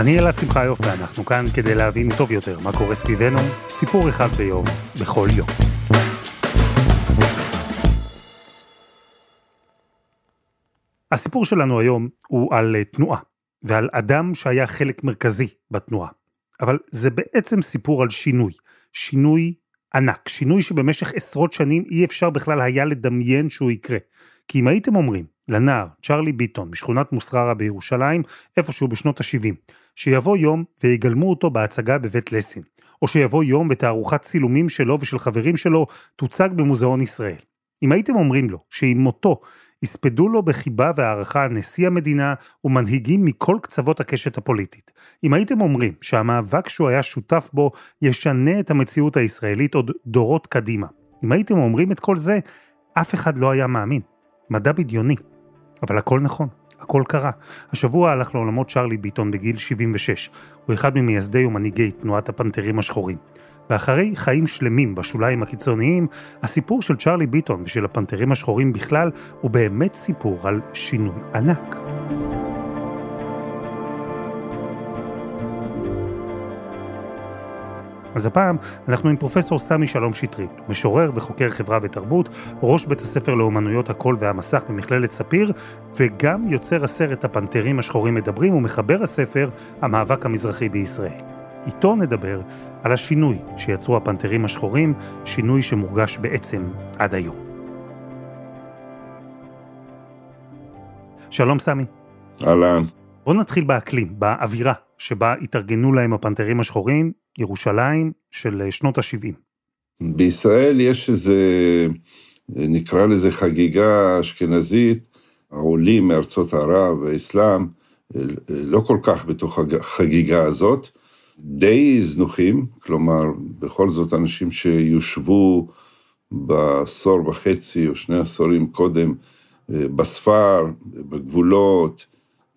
אני אלעד שמחיוף ואנחנו כאן כדי להבין טוב יותר מה קורה סביבנו, סיפור אחד ביום, בכל יום. הסיפור שלנו היום הוא על אה, תנועה, ועל אדם שהיה חלק מרכזי בתנועה. אבל זה בעצם סיפור על שינוי, שינוי ענק, שינוי שבמשך עשרות שנים אי אפשר בכלל היה לדמיין שהוא יקרה. כי אם הייתם אומרים לנער צ'רלי ביטון משכונת מוסררה בירושלים, איפשהו בשנות ה-70, שיבוא יום ויגלמו אותו בהצגה בבית לסין, או שיבוא יום ותערוכת צילומים שלו ושל חברים שלו תוצג במוזיאון ישראל. אם הייתם אומרים לו שעם מותו יספדו לו בחיבה והערכה נשיא המדינה ומנהיגים מכל קצוות הקשת הפוליטית. אם הייתם אומרים שהמאבק שהוא היה שותף בו ישנה את המציאות הישראלית עוד דורות קדימה. אם הייתם אומרים את כל זה, אף אחד לא היה מאמין. מדע בדיוני. אבל הכל נכון, הכל קרה. השבוע הלך לעולמות צ'רלי ביטון בגיל 76. הוא אחד ממייסדי ומנהיגי תנועת הפנתרים השחורים. ואחרי חיים שלמים בשוליים הקיצוניים, הסיפור של צ'רלי ביטון ושל הפנתרים השחורים בכלל הוא באמת סיפור על שינוי ענק. אז הפעם אנחנו עם פרופסור סמי שלום שטרית, משורר וחוקר חברה ותרבות, ראש בית הספר לאומנויות הקול והמסך במכללת ספיר, וגם יוצר הסרט הפנתרים השחורים מדברים ומחבר הספר המאבק המזרחי בישראל. איתו נדבר על השינוי שיצרו הפנתרים השחורים, שינוי שמורגש בעצם עד היום. שלום סמי. אהלן. בואו נתחיל באקלים, באווירה שבה התארגנו להם הפנתרים השחורים, ירושלים של שנות ה-70. בישראל יש איזה, נקרא לזה חגיגה אשכנזית, העולים מארצות ערב והאסלאם, לא כל כך בתוך החגיגה הזאת, די זנוחים, כלומר, בכל זאת אנשים שיושבו בעשור וחצי או שני עשורים קודם בספר, בגבולות,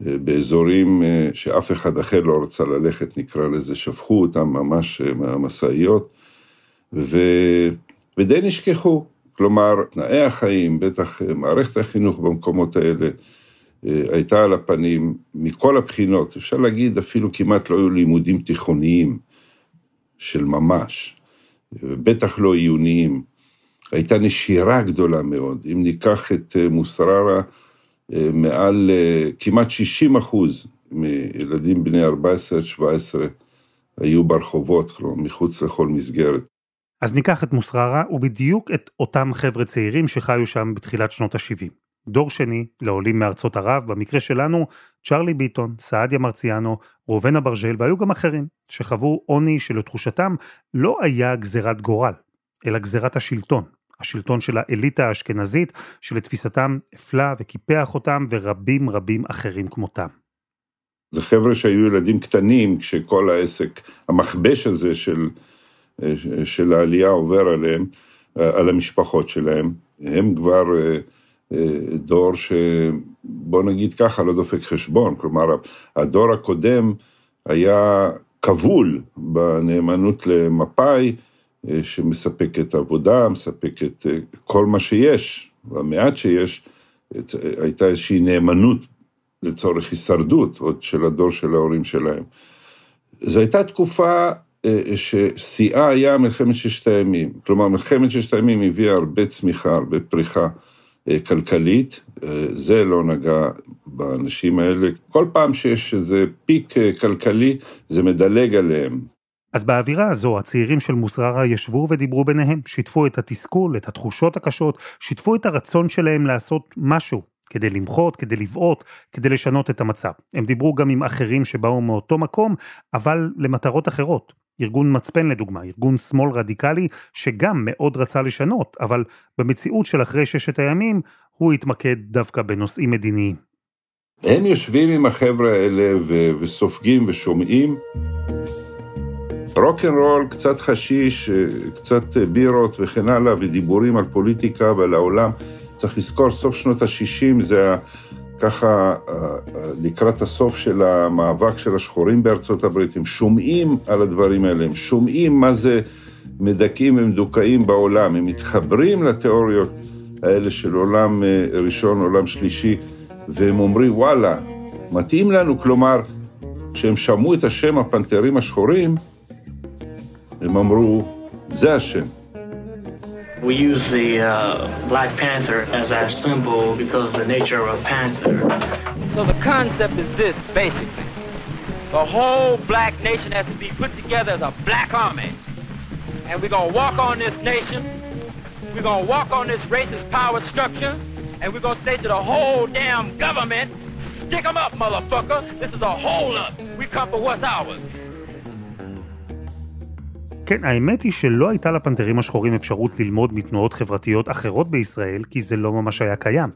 באזורים אה, שאף אחד אחר לא רצה ללכת, נקרא לזה, שפכו אותם ממש אה, מהמשאיות, ו... ודי נשכחו. כלומר, תנאי החיים, בטח אה, מערכת החינוך במקומות האלה, הייתה על הפנים מכל הבחינות, אפשר להגיד אפילו כמעט לא היו לימודים תיכוניים של ממש, בטח לא עיוניים. הייתה נשירה גדולה מאוד. אם ניקח את מוסררה, מעל כמעט 60 אחוז מילדים בני 14 עד 17 היו ברחובות, כלומר מחוץ לכל מסגרת. אז ניקח את מוסררה ובדיוק את אותם חבר'ה צעירים שחיו שם בתחילת שנות ה-70. דור שני לעולים מארצות ערב, במקרה שלנו, צ'רלי ביטון, סעדיה מרציאנו, ראובן אברג'ל והיו גם אחרים, שחוו עוני שלתחושתם לא היה גזירת גורל, אלא גזירת השלטון. השלטון של האליטה האשכנזית, שלתפיסתם הפלה וקיפח אותם ורבים רבים אחרים כמותם. זה חבר'ה שהיו ילדים קטנים כשכל העסק, המכבש הזה של, של העלייה עובר עליהם, על המשפחות שלהם. הם כבר אה, אה, דור שבוא נגיד ככה, לא דופק חשבון. כלומר, הדור הקודם היה כבול בנאמנות למפא"י, שמספקת עבודה, מספקת אה, כל מה שיש, והמעט שיש, הייתה איזושהי נאמנות לצורך הישרדות, עוד של הדור של ההורים שלהם. זו הייתה תקופה אה, ששיאה היה מלחמת ששת הימים. כלומר, מלחמת ששת הימים הביאה הרבה צמיחה, הרבה פריחה כלכלית, זה לא נגע באנשים האלה. כל פעם שיש איזה פיק כלכלי, זה מדלג עליהם. אז באווירה הזו הצעירים של מוסררה ישבו ודיברו ביניהם, שיתפו את התסכול, את התחושות הקשות, שיתפו את הרצון שלהם לעשות משהו, כדי למחות, כדי לבעוט, כדי לשנות את המצב. הם דיברו גם עם אחרים שבאו מאותו מקום, אבל למטרות אחרות. ארגון מצפן לדוגמה, ארגון שמאל רדיקלי, שגם מאוד רצה לשנות, אבל במציאות של אחרי ששת הימים, הוא התמקד דווקא בנושאים מדיניים. הם יושבים עם החבר'ה האלה וסופגים ושומעים. רוקנרול, קצת חשיש, קצת בירות וכן הלאה, ודיבורים על פוליטיקה ועל העולם. צריך לזכור, סוף שנות ה-60 זה ככה לקראת הסוף של המאבק של השחורים בארצות הברית. הם שומעים על הדברים האלה, הם שומעים מה זה מדכאים ומדוכאים בעולם, הם מתחברים לתיאוריות האלה של עולם אה, ראשון, עולם שלישי, והם אומרים, וואלה, מתאים לנו, כלומר, כשהם שמעו את השם הפנתרים השחורים, We use the uh, Black Panther as our symbol because of the nature of a panther. So the concept is this, basically. The whole black nation has to be put together as a black army. And we're going to walk on this nation. We're going to walk on this racist power structure. And we're going to say to the whole damn government, stick them up, motherfucker. This is a hold up. We come for what's ours. כן, האמת היא שלא הייתה לפנתרים השחורים אפשרות ללמוד מתנועות חברתיות אחרות בישראל, כי זה לא ממש היה קיים.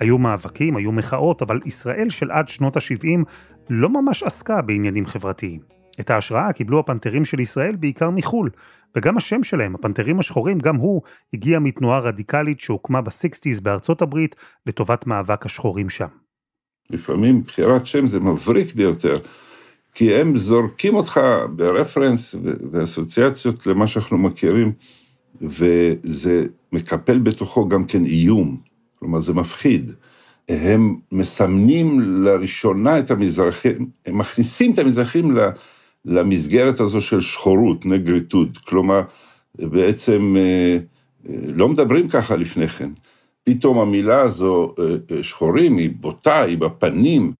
היו מאבקים, היו מחאות, אבל ישראל של עד שנות ה-70 לא ממש עסקה בעניינים חברתיים. את ההשראה קיבלו הפנתרים של ישראל בעיקר מחו"ל, וגם השם שלהם, הפנתרים השחורים, גם הוא הגיע מתנועה רדיקלית שהוקמה בסיקסטיז בארצות הברית לטובת מאבק השחורים שם. לפעמים בחירת שם זה מבריק ביותר. כי הם זורקים אותך ברפרנס ואסוציאציות למה שאנחנו מכירים, וזה מקפל בתוכו גם כן איום, כלומר זה מפחיד. הם מסמנים לראשונה את המזרחים, הם מכניסים את המזרחים למסגרת הזו של שחורות, נגריטוד, כלומר בעצם אה, אה, לא מדברים ככה לפני כן. פתאום המילה הזו, אה, שחורים, היא בוטה, היא בפנים,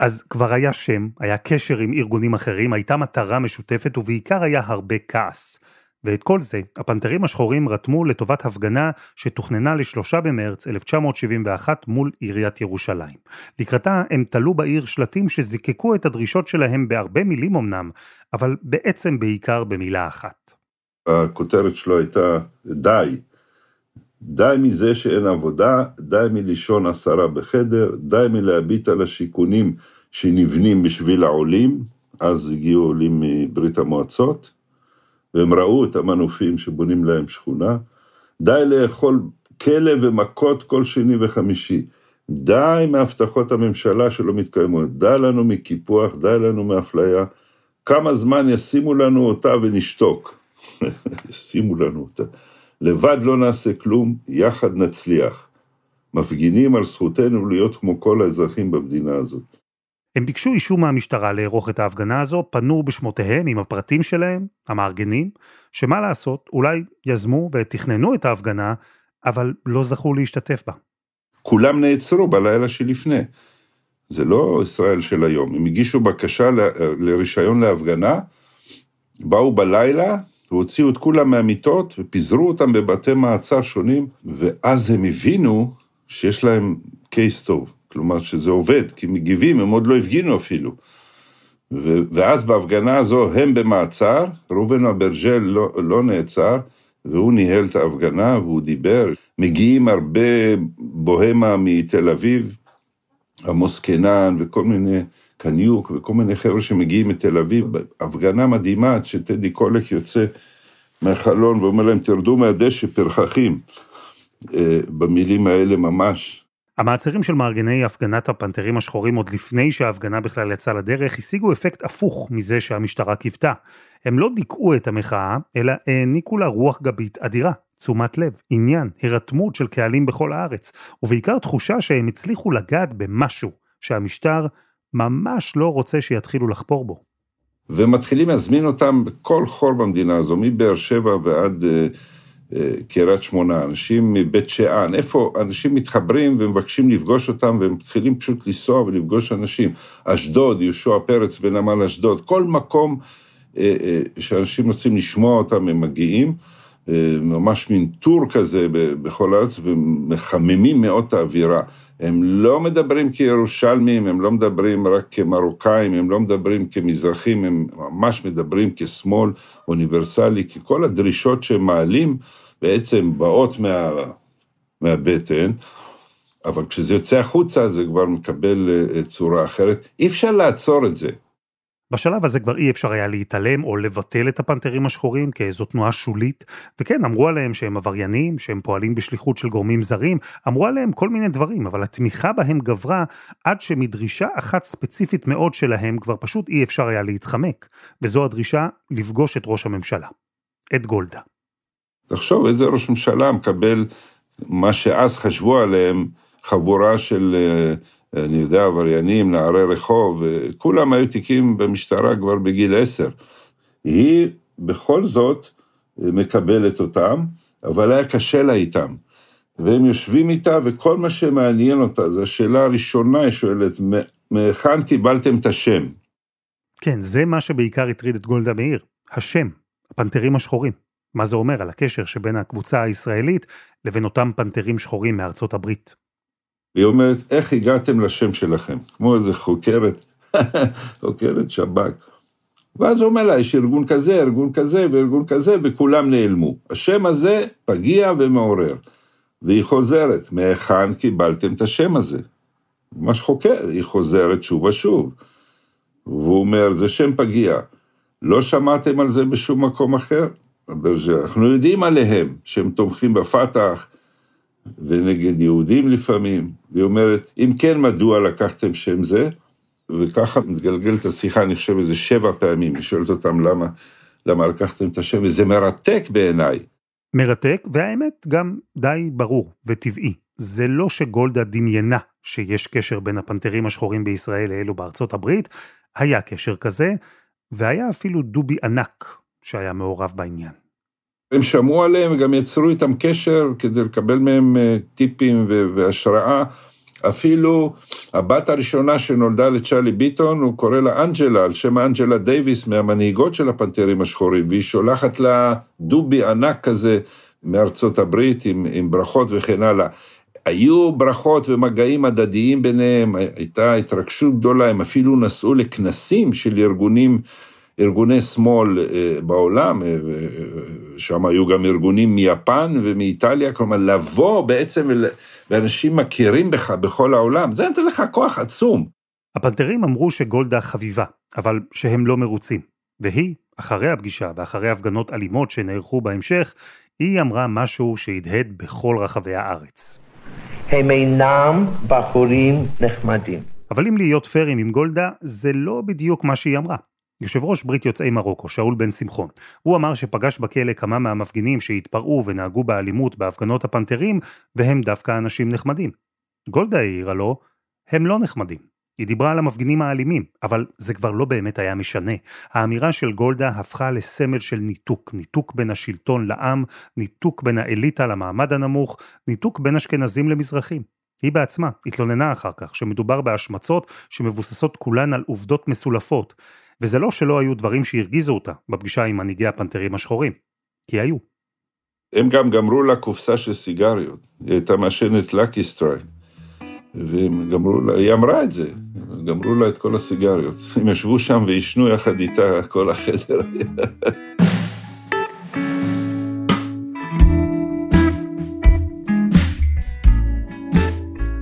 אז כבר היה שם, היה קשר עם ארגונים אחרים, הייתה מטרה משותפת ובעיקר היה הרבה כעס. ואת כל זה, הפנתרים השחורים רתמו לטובת הפגנה שתוכננה לשלושה במרץ 1971 מול עיריית ירושלים. לקראתה הם תלו בעיר שלטים שזיקקו את הדרישות שלהם בהרבה מילים אמנם, אבל בעצם בעיקר במילה אחת. הכותרת שלו הייתה די. די מזה שאין עבודה, די מלישון עשרה בחדר, די מלהביט על השיכונים שנבנים בשביל העולים, אז הגיעו עולים מברית המועצות, והם ראו את המנופים שבונים להם שכונה, די לאכול כלא ומכות כל שני וחמישי, די מהבטחות הממשלה שלא מתקיימות, די לנו מקיפוח, די לנו מאפליה, כמה זמן ישימו לנו אותה ונשתוק. ישימו לנו אותה. לבד לא נעשה כלום, יחד נצליח. מפגינים על זכותנו להיות כמו כל האזרחים במדינה הזאת. הם ביקשו אישור מהמשטרה לערוך את ההפגנה הזו, פנו בשמותיהם עם הפרטים שלהם, המארגנים, שמה לעשות, אולי יזמו ותכננו את ההפגנה, אבל לא זכו להשתתף בה. כולם נעצרו בלילה שלפני. זה לא ישראל של היום. הם הגישו בקשה ל... לרישיון להפגנה, באו בלילה, והוציאו את כולם מהמיטות ופיזרו אותם בבתי מעצר שונים, ואז הם הבינו שיש להם קייס טוב, כלומר שזה עובד, כי מגיבים, הם עוד לא הפגינו אפילו. ואז בהפגנה הזו הם במעצר, ראובן אברג'ל לא, לא נעצר, והוא ניהל את ההפגנה והוא דיבר. מגיעים הרבה בוהמה מתל אביב, עמוס קנן וכל מיני קניוק וכל מיני חבר'ה שמגיעים מתל אביב, הפגנה מדהימה עד שטדי קולק יוצא מהחלון ואומר להם, תרדו מהדשא, פרחחים, אה, במילים האלה ממש. המעצרים של מארגני הפגנת הפנתרים השחורים עוד לפני שההפגנה בכלל יצאה לדרך, השיגו אפקט הפוך מזה שהמשטרה קיוותה. הם לא דיכאו את המחאה, אלא העניקו לה רוח גבית אדירה, תשומת לב, עניין, הירתמות של קהלים בכל הארץ, ובעיקר תחושה שהם הצליחו לגעת במשהו שהמשטר ממש לא רוצה שיתחילו לחפור בו. ומתחילים להזמין אותם בכל חור במדינה הזו, מבאר שבע ועד אה, אה, קריית שמונה, אנשים מבית שאן, איפה אנשים מתחברים ומבקשים לפגוש אותם והם מתחילים פשוט לנסוע ולפגוש אנשים. אשדוד, יהושע פרץ בנמל אשדוד, כל מקום אה, אה, שאנשים רוצים לשמוע אותם, הם מגיעים. אה, ממש מין טור כזה בכל הארץ ומחממים מאוד את האווירה. הם לא מדברים כירושלמים, הם לא מדברים רק כמרוקאים, הם לא מדברים כמזרחים, הם ממש מדברים כשמאל אוניברסלי, כי כל הדרישות שהם מעלים בעצם באות מה, מהבטן, אבל כשזה יוצא החוצה זה כבר מקבל אה, צורה אחרת. אי אפשר לעצור את זה. בשלב הזה כבר אי אפשר היה להתעלם או לבטל את הפנתרים השחורים כאיזו תנועה שולית, וכן, אמרו עליהם שהם עבריינים, שהם פועלים בשליחות של גורמים זרים, אמרו עליהם כל מיני דברים, אבל התמיכה בהם גברה עד שמדרישה אחת ספציפית מאוד שלהם כבר פשוט אי אפשר היה להתחמק, וזו הדרישה לפגוש את ראש הממשלה, את גולדה. תחשוב איזה ראש ממשלה מקבל מה שאז חשבו עליהם, חבורה של... Uh... אני יודע, עבריינים, נערי רחוב, כולם היו תיקים במשטרה כבר בגיל עשר. היא בכל זאת מקבלת אותם, אבל היה קשה לה איתם. והם יושבים איתה, וכל מה שמעניין אותה, זו השאלה הראשונה, היא שואלת, מהיכן קיבלתם את השם? כן, זה מה שבעיקר הטריד את גולדה מאיר, השם, הפנתרים השחורים. מה זה אומר על הקשר שבין הקבוצה הישראלית לבין אותם פנתרים שחורים מארצות הברית. והיא אומרת, איך הגעתם לשם שלכם? כמו איזה חוקרת, חוקרת שב"כ. ואז הוא אומר לה, יש ארגון כזה, ארגון כזה וארגון כזה, וכולם נעלמו. השם הזה פגיע ומעורר. והיא חוזרת, מהיכן קיבלתם את השם הזה? ממש חוקר, היא חוזרת שוב ושוב. והוא אומר, זה שם פגיע. לא שמעתם על זה בשום מקום אחר? אנחנו יודעים עליהם שהם תומכים בפת"ח, ונגד יהודים לפעמים, והיא אומרת, אם כן, מדוע לקחתם שם זה? וככה מתגלגלת השיחה, אני חושב, איזה שבע פעמים, היא שואלת אותם למה, למה לקחתם את השם, וזה מרתק בעיניי. מרתק, והאמת גם די ברור וטבעי. זה לא שגולדה דמיינה שיש קשר בין הפנתרים השחורים בישראל לאלו בארצות הברית, היה קשר כזה, והיה אפילו דובי ענק שהיה מעורב בעניין. הם שמעו עליהם וגם יצרו איתם קשר כדי לקבל מהם אה, טיפים והשראה. אפילו הבת הראשונה שנולדה לצ'אלי ביטון, הוא קורא לה אנג'לה, על שם אנג'לה דייוויס, מהמנהיגות של הפנתרים השחורים, והיא שולחת לה דובי ענק כזה מארצות הברית עם, עם ברכות וכן הלאה. היו ברכות ומגעים הדדיים ביניהם, הייתה התרגשות גדולה, הם אפילו נסעו לכנסים של ארגונים ארגוני שמאל אה, בעולם, אה, שם היו גם ארגונים מיפן ומאיטליה, כלומר לבוא בעצם, ואנשים מכירים בך בכל העולם, זה נותן לך כוח עצום. הפנתרים אמרו שגולדה חביבה, אבל שהם לא מרוצים. והיא, אחרי הפגישה ואחרי הפגנות אלימות שנערכו בהמשך, היא אמרה משהו שהדהד בכל רחבי הארץ. הם אינם בחורים נחמדים. אבל אם להיות פיירים עם גולדה, זה לא בדיוק מה שהיא אמרה. יושב ראש ברית יוצאי מרוקו, שאול בן שמחון, הוא אמר שפגש בכלא כמה מהמפגינים שהתפרעו ונהגו באלימות בהפגנות הפנתרים, והם דווקא אנשים נחמדים. גולדה העירה לו, הם לא נחמדים. היא דיברה על המפגינים האלימים, אבל זה כבר לא באמת היה משנה. האמירה של גולדה הפכה לסמל של ניתוק, ניתוק בין השלטון לעם, ניתוק בין האליטה למעמד הנמוך, ניתוק בין אשכנזים למזרחים. היא בעצמה התלוננה אחר כך שמדובר בהשמצות שמבוססות כולן על עובדות מסולפות. וזה לא שלא היו דברים שהרגיזו אותה בפגישה עם מנהיגי הפנתרים השחורים, כי היו. הם גם גמרו לה קופסה של סיגריות, היא הייתה מעשנת Lucky Strike. והם גמרו לה, היא אמרה את זה, גמרו לה את כל הסיגריות. הם ישבו שם ועישנו יחד איתה כל החדר.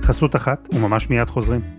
חסות אחת, וממש מיד חוזרים.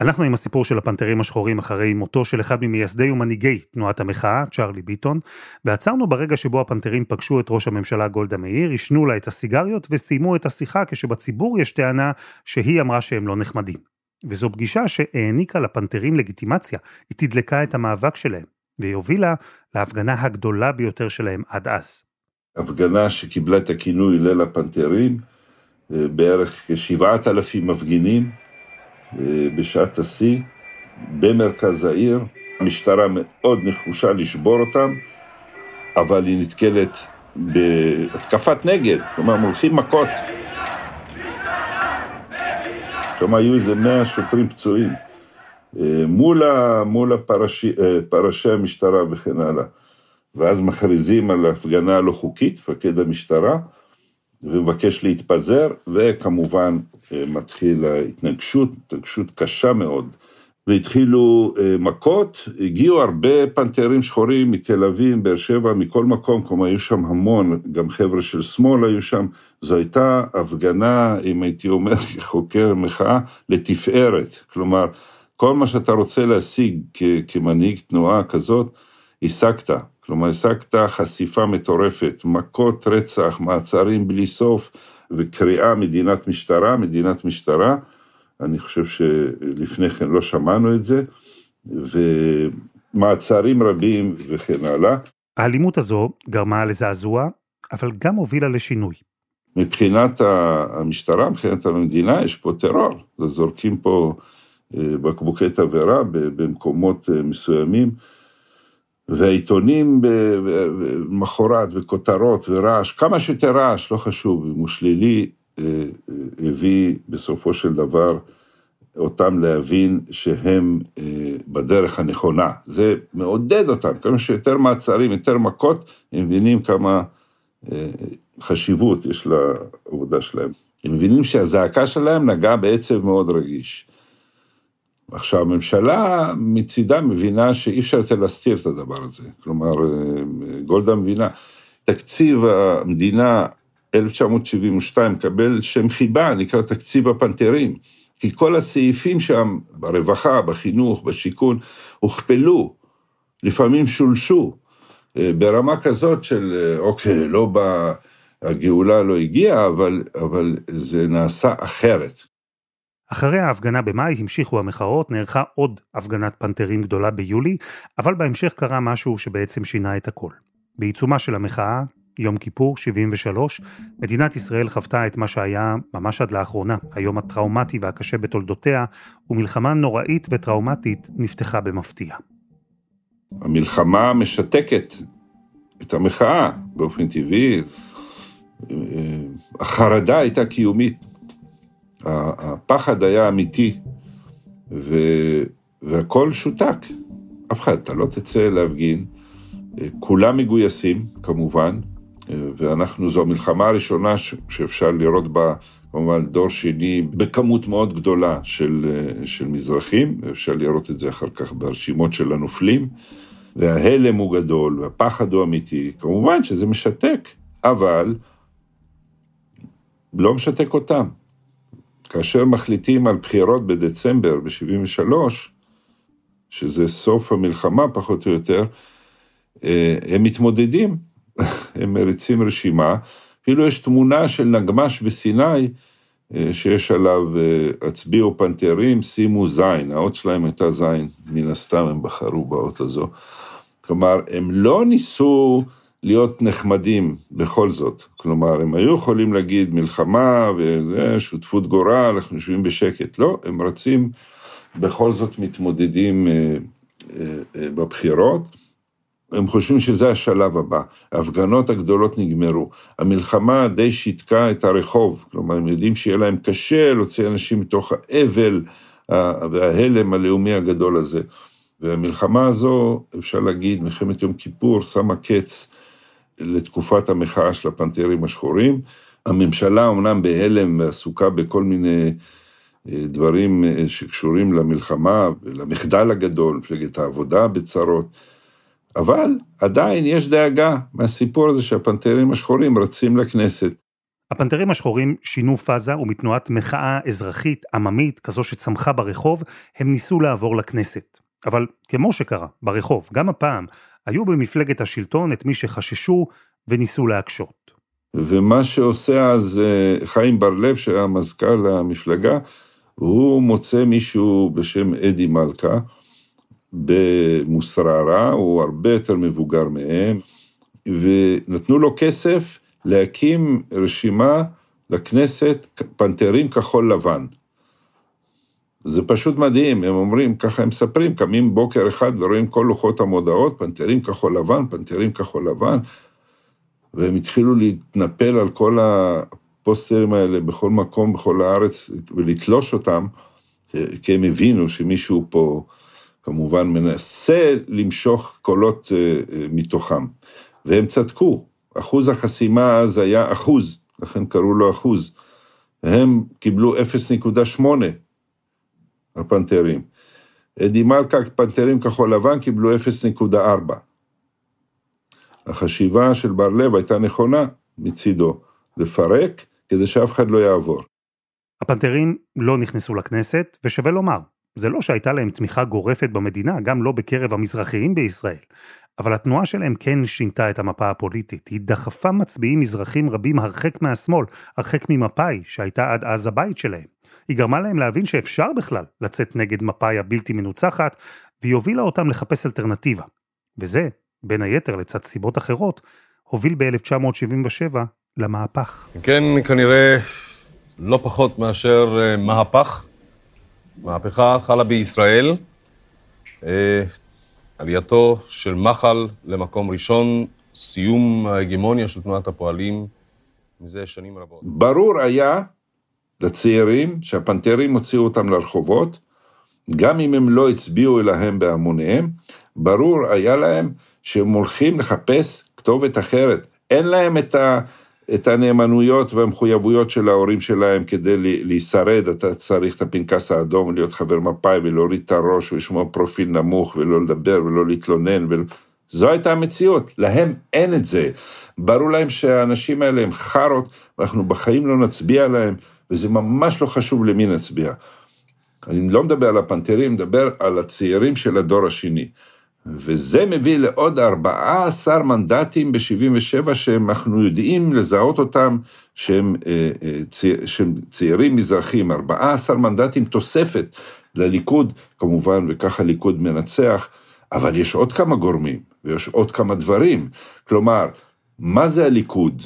אנחנו עם הסיפור של הפנתרים השחורים אחרי מותו של אחד ממייסדי ומנהיגי תנועת המחאה, צ'רלי ביטון, ועצרנו ברגע שבו הפנתרים פגשו את ראש הממשלה גולדה מאיר, עישנו לה את הסיגריות וסיימו את השיחה כשבציבור יש טענה שהיא אמרה שהם לא נחמדים. וזו פגישה שהעניקה לפנתרים לגיטימציה, היא תדלקה את המאבק שלהם, והיא הובילה להפגנה הגדולה ביותר שלהם עד אז. הפגנה שקיבלה את הכינוי ליל הפנתרים, אה, בערך כשבעת אלפים מפגינים. אה, בשעת השיא במרכז העיר. המשטרה מאוד נחושה לשבור אותם, אבל היא נתקלת בהתקפת נגד, כלומר הם הולכים מכות. כלומר, היו איזה 100 שוטרים פצועים. אה, מול, ה, מול הפרשי, אה, פרשי המשטרה וכן הלאה. ואז מכריזים על הפגנה לא חוקית, מפקד המשטרה, ומבקש להתפזר, וכמובן אה, מתחיל ההתנגשות, התנגשות קשה מאוד. והתחילו מכות, הגיעו הרבה פנתרים שחורים מתל אביב, באר שבע, מכל מקום, כלומר היו שם המון, גם חבר'ה של שמאל היו שם, זו הייתה הפגנה, אם הייתי אומר כחוקר מחאה, לתפארת, כלומר, כל מה שאתה רוצה להשיג כמנהיג תנועה כזאת, השגת. כלומר, השגת חשיפה מטורפת, מכות רצח, מעצרים בלי סוף, וקריאה מדינת משטרה, מדינת משטרה. אני חושב שלפני כן לא שמענו את זה, ומעצרים רבים וכן הלאה. האלימות הזו גרמה לזעזוע, אבל גם הובילה לשינוי. מבחינת המשטרה, מבחינת המדינה, יש פה טרור. זורקים פה אה, בקבוקי תבערה במקומות אה, מסוימים, והעיתונים במחרת וכותרות ורעש, כמה שיותר רעש, לא חשוב, אם הוא שלילי, אה, הביא בסופו של דבר אותם להבין שהם בדרך הנכונה. זה מעודד אותם, כמה שיותר מעצרים, יותר מכות, הם מבינים כמה חשיבות יש לעבודה שלהם. הם מבינים שהזעקה שלהם נגעה בעצב מאוד רגיש. עכשיו, הממשלה מצידה מבינה שאי אפשר יותר להסתיר את הדבר הזה. כלומר, גולדה מבינה, תקציב המדינה 1972 מקבל שם חיבה, נקרא תקציב הפנתרים. כי כל הסעיפים שם, ברווחה, בחינוך, בשיכון, הוכפלו, לפעמים שולשו, ברמה כזאת של, אוקיי, לא בא, הגאולה לא הגיעה, אבל, אבל זה נעשה אחרת. אחרי ההפגנה במאי המשיכו המחאות, נערכה עוד הפגנת פנתרים גדולה ביולי, אבל בהמשך קרה משהו שבעצם שינה את הכל. בעיצומה של המחאה, יום כיפור, 73, מדינת ישראל חוותה את מה שהיה ממש עד לאחרונה, היום הטראומטי והקשה בתולדותיה, ומלחמה נוראית וטראומטית נפתחה במפתיע. המלחמה משתקת את המחאה באופן טבעי. החרדה הייתה קיומית. הפחד היה אמיתי, ו... והכל שותק. אף אחד, אתה לא תצא להפגין, כולם מגויסים, כמובן, ואנחנו, זו המלחמה הראשונה שאפשר לראות בה, כמובן, דור שני בכמות מאוד גדולה של, של מזרחים, אפשר לראות את זה אחר כך ברשימות של הנופלים, וההלם הוא גדול, והפחד הוא אמיתי, כמובן שזה משתק, אבל לא משתק אותם. כאשר מחליטים על בחירות בדצמבר ב-73, שזה סוף המלחמה פחות או יותר, אה, הם מתמודדים, הם מריצים רשימה, אפילו יש תמונה של נגמש בסיני, אה, שיש עליו אה, הצביעו פנתרים, שימו זין, האות שלהם הייתה זין, מן הסתם הם בחרו באות הזו. כלומר, הם לא ניסו להיות נחמדים בכל זאת. כלומר, הם היו יכולים להגיד מלחמה וזה, שותפות גורל, אנחנו יושבים בשקט. לא, הם רצים, בכל זאת מתמודדים אה, אה, אה, בבחירות. הם חושבים שזה השלב הבא. ההפגנות הגדולות נגמרו. המלחמה די שיתקה את הרחוב, כלומר, הם יודעים שיהיה להם קשה להוציא אנשים מתוך האבל וההלם הלאומי הגדול הזה. והמלחמה הזו, אפשר להגיד, מלחמת יום כיפור, שמה קץ לתקופת המחאה של הפנתרים השחורים. הממשלה אמנם בהלם ועסוקה בכל מיני אה, דברים אה, שקשורים למלחמה ולמחדל הגדול, מפלגת העבודה בצרות, אבל עדיין יש דאגה מהסיפור הזה שהפנתרים השחורים רצים לכנסת. הפנתרים השחורים שינו פאזה ומתנועת מחאה אזרחית עממית, כזו שצמחה ברחוב, הם ניסו לעבור לכנסת. אבל כמו שקרה, ברחוב, גם הפעם, היו במפלגת השלטון את מי שחששו וניסו להקשות. ומה שעושה אז אה, חיים בר-לב, שהיה מזכ"ל המפלגה, הוא מוצא מישהו בשם אדי מלכה במוסררה, הוא הרבה יותר מבוגר מהם, ונתנו לו כסף להקים רשימה לכנסת פנתרים כחול לבן. זה פשוט מדהים, הם אומרים, ככה הם מספרים, קמים בוקר אחד ורואים כל לוחות המודעות, פנתרים כחול לבן, פנתרים כחול לבן, והם התחילו להתנפל על כל הפוסטרים האלה בכל מקום, בכל הארץ, ולתלוש אותם, כי הם הבינו שמישהו פה כמובן מנסה למשוך קולות מתוכם. והם צדקו, אחוז החסימה אז היה אחוז, לכן קראו לו אחוז. הם קיבלו 0.8, הפנתרים. אדי מלכה, פנתרים כחול לבן, קיבלו 0.4. החשיבה של בר לב הייתה נכונה מצידו, לפרק כדי שאף אחד לא יעבור. הפנתרים לא נכנסו לכנסת, ושווה לומר, זה לא שהייתה להם תמיכה גורפת במדינה, גם לא בקרב המזרחיים בישראל, אבל התנועה שלהם כן שינתה את המפה הפוליטית. היא דחפה מצביעים מזרחים רבים הרחק מהשמאל, הרחק ממפא"י, שהייתה עד אז הבית שלהם. היא גרמה להם להבין שאפשר בכלל לצאת נגד מפא"י הבלתי מנוצחת, והיא הובילה אותם לחפש אלטרנטיבה. וזה, בין היתר לצד סיבות אחרות, הוביל ב-1977 למהפך. כן, כנראה לא פחות מאשר אה, מהפך. מהפכה חלה בישראל. אה, עלייתו של מחל למקום ראשון, סיום ההגמוניה של תנועת הפועלים מזה שנים רבות. ברור היה לצעירים שהפנתרים הוציאו אותם לרחובות, גם אם הם לא הצביעו אליהם בהמוניהם, ברור היה להם שהם הולכים לחפש כתובת אחרת. אין להם את ה... את הנאמנויות והמחויבויות של ההורים שלהם כדי להישרד, אתה צריך את הפנקס האדום, להיות חבר מפא"י ולהוריד את הראש ולשמוע פרופיל נמוך ולא לדבר ולא להתלונן. ול... זו הייתה המציאות, להם אין את זה. ברור להם שהאנשים האלה הם חארות, ואנחנו בחיים לא נצביע להם, וזה ממש לא חשוב למי נצביע. אני לא מדבר על הפנתרים, מדבר על הצעירים של הדור השני. וזה מביא לעוד 14 מנדטים ב-77 שאנחנו יודעים לזהות אותם שהם, אה, אה, שהם צעירים מזרחים, 14 מנדטים תוספת לליכוד, כמובן, וככה ליכוד מנצח, אבל יש עוד כמה גורמים ויש עוד כמה דברים. כלומר, מה זה הליכוד?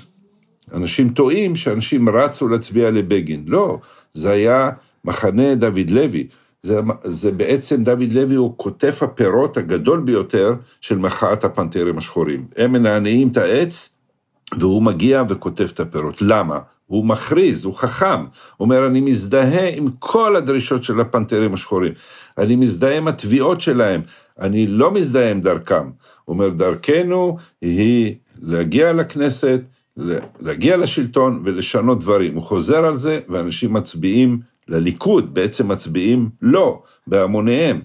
אנשים טועים שאנשים רצו להצביע לבגין. לא, זה היה מחנה דוד לוי. זה, זה בעצם דוד לוי הוא כותף הפירות הגדול ביותר של מחאת הפנתרים השחורים. הם מנענעים את העץ והוא מגיע וכותב את הפירות. למה? הוא מכריז, הוא חכם, אומר, אני מזדהה עם כל הדרישות של הפנתרים השחורים, אני מזדהה עם התביעות שלהם, אני לא מזדהה עם דרכם. הוא אומר, דרכנו היא להגיע לכנסת, להגיע לשלטון ולשנות דברים. הוא חוזר על זה, ואנשים מצביעים לליכוד, בעצם מצביעים לא, בהמוניהם.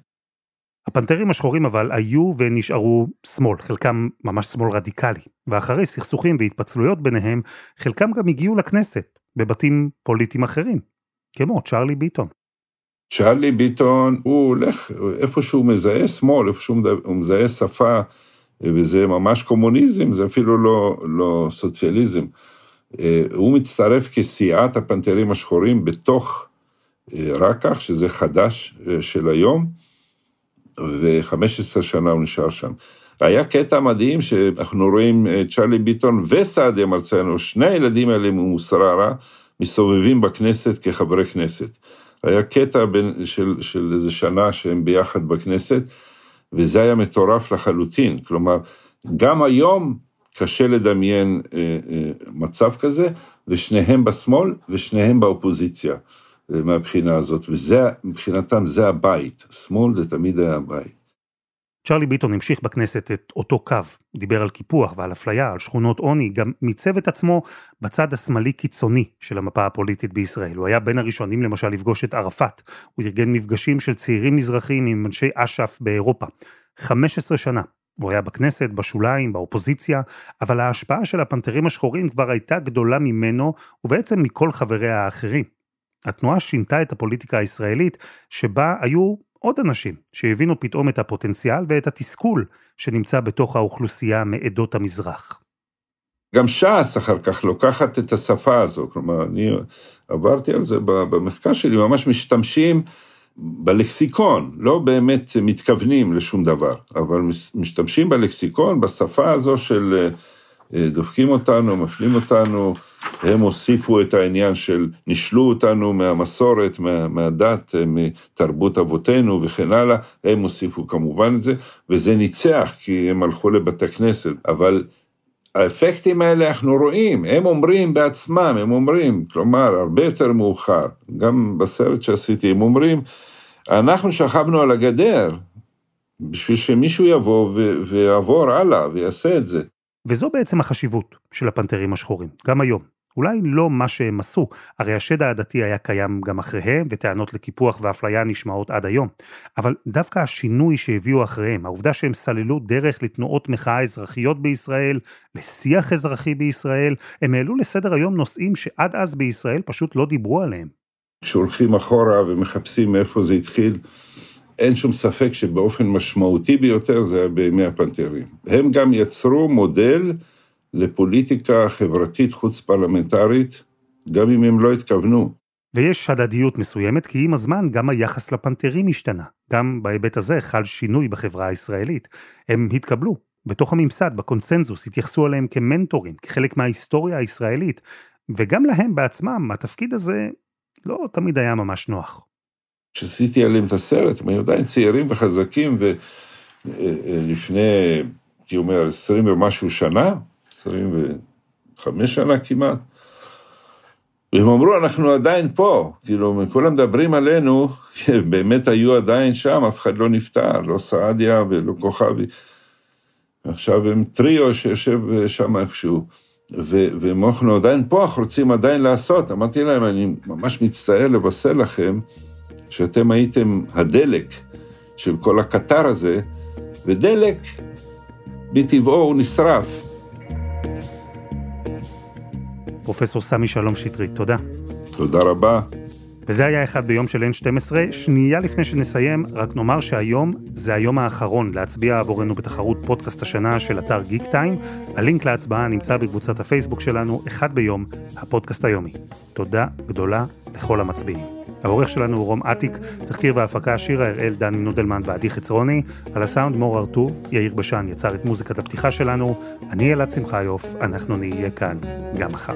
הפנתרים השחורים אבל היו ונשארו שמאל, חלקם ממש שמאל רדיקלי, ואחרי סכסוכים והתפצלויות ביניהם, חלקם גם הגיעו לכנסת, בבתים פוליטיים אחרים, כמו צ'רלי ביטון. צ'רלי ביטון, הוא הולך, איפה שהוא מזהה שמאל, איפה שהוא מזהה שפה, וזה ממש קומוניזם, זה אפילו לא, לא סוציאליזם. אה, הוא מצטרף כסיעת הפנתרים השחורים בתוך רקח, שזה חדש אה, של היום, ו-15 שנה הוא נשאר שם. היה קטע מדהים שאנחנו רואים צ'רלי ביטון וסעדיה מרצנו, שני הילדים האלה ממוסררה, מסתובבים בכנסת כחברי כנסת. היה קטע בין, של, של איזה שנה שהם ביחד בכנסת, וזה היה מטורף לחלוטין. כלומר, גם היום קשה לדמיין אה, אה, מצב כזה, ושניהם בשמאל ושניהם באופוזיציה. מהבחינה הזאת, וזה, מבחינתם זה הבית, שמאל זה תמיד היה הבית. צ'רלי ביטון המשיך בכנסת את אותו קו, דיבר על קיפוח ועל אפליה, על שכונות עוני, גם מיצב את עצמו בצד השמאלי קיצוני של המפה הפוליטית בישראל. הוא היה בין הראשונים למשל לפגוש את ערפאת, הוא ארגן מפגשים של צעירים מזרחים עם אנשי אש"ף באירופה. 15 שנה. הוא היה בכנסת, בשוליים, באופוזיציה, אבל ההשפעה של הפנתרים השחורים כבר הייתה גדולה ממנו, ובעצם מכל חבריה האחרים. התנועה שינתה את הפוליטיקה הישראלית, שבה היו עוד אנשים שהבינו פתאום את הפוטנציאל ואת התסכול שנמצא בתוך האוכלוסייה מעדות המזרח. גם ש"ס אחר כך לוקחת את השפה הזו, כלומר, אני עברתי על זה במחקר שלי, ממש משתמשים בלקסיקון, לא באמת מתכוונים לשום דבר, אבל משתמשים בלקסיקון, בשפה הזו של אה, דופקים אותנו, מפלים אותנו, הם הוסיפו את העניין של נישלו אותנו מהמסורת, מה, מהדת, אה, מתרבות אבותינו וכן הלאה, הם הוסיפו כמובן את זה, וזה ניצח כי הם הלכו לבתי כנסת, אבל האפקטים האלה אנחנו רואים, הם אומרים בעצמם, הם אומרים, כלומר, הרבה יותר מאוחר, גם בסרט שעשיתי, הם אומרים, אנחנו שכבנו על הגדר בשביל שמישהו יבוא ויעבור הלאה ויעשה את זה. וזו בעצם החשיבות של הפנתרים השחורים, גם היום. אולי לא מה שהם עשו, הרי השד העדתי היה קיים גם אחריהם, וטענות לקיפוח ואפליה נשמעות עד היום. אבל דווקא השינוי שהביאו אחריהם, העובדה שהם סללו דרך לתנועות מחאה אזרחיות בישראל, לשיח אזרחי בישראל, הם העלו לסדר היום נושאים שעד אז בישראל פשוט לא דיברו עליהם. כשהולכים אחורה ומחפשים מאיפה זה התחיל, אין שום ספק שבאופן משמעותי ביותר זה היה בימי הפנתרים. הם גם יצרו מודל לפוליטיקה חברתית חוץ פרלמנטרית, גם אם הם לא התכוונו. ויש הדדיות מסוימת, כי עם הזמן גם היחס לפנתרים השתנה. גם בהיבט הזה חל שינוי בחברה הישראלית. הם התקבלו. בתוך הממסד, בקונסנזוס, התייחסו אליהם כמנטורים, כחלק מההיסטוריה הישראלית, וגם להם בעצמם, התפקיד הזה לא תמיד היה ממש נוח. כשעשיתי עליהם את הסרט, הם היו עדיין צעירים וחזקים, ולפני, הייתי אומר, עשרים ומשהו שנה, 25 שנה כמעט. והם אמרו, אנחנו עדיין פה, כאילו, כולם מדברים עלינו, באמת היו עדיין שם, אף אחד לא נפטר, לא סעדיה ולא כוכבי. עכשיו הם טריו שיושב שם איפשהו, ואנחנו עדיין פה, אנחנו רוצים עדיין לעשות. אמרתי להם, אני ממש מצטער לבשר לכם שאתם הייתם הדלק של כל הקטר הזה, ודלק, מטבעו הוא נשרף. פרופסור סמי שלום שטרית, תודה. תודה רבה. וזה היה אחד ביום של N12. שנייה לפני שנסיים, רק נאמר שהיום זה היום האחרון להצביע עבורנו בתחרות פודקאסט השנה של אתר גיק טיים. הלינק להצבעה נמצא בקבוצת הפייסבוק שלנו, אחד ביום, הפודקאסט היומי. תודה גדולה לכל המצביעים. העורך שלנו הוא רום אטיק, תחקיר והפקה שירה הראל, דני נודלמן ועדי חצרוני, על הסאונד מור הרטוב, יאיר בשן יצר את מוזיקת הפתיחה שלנו, אני אלעד שמחיוף, אנחנו נהיה כאן גם מחר.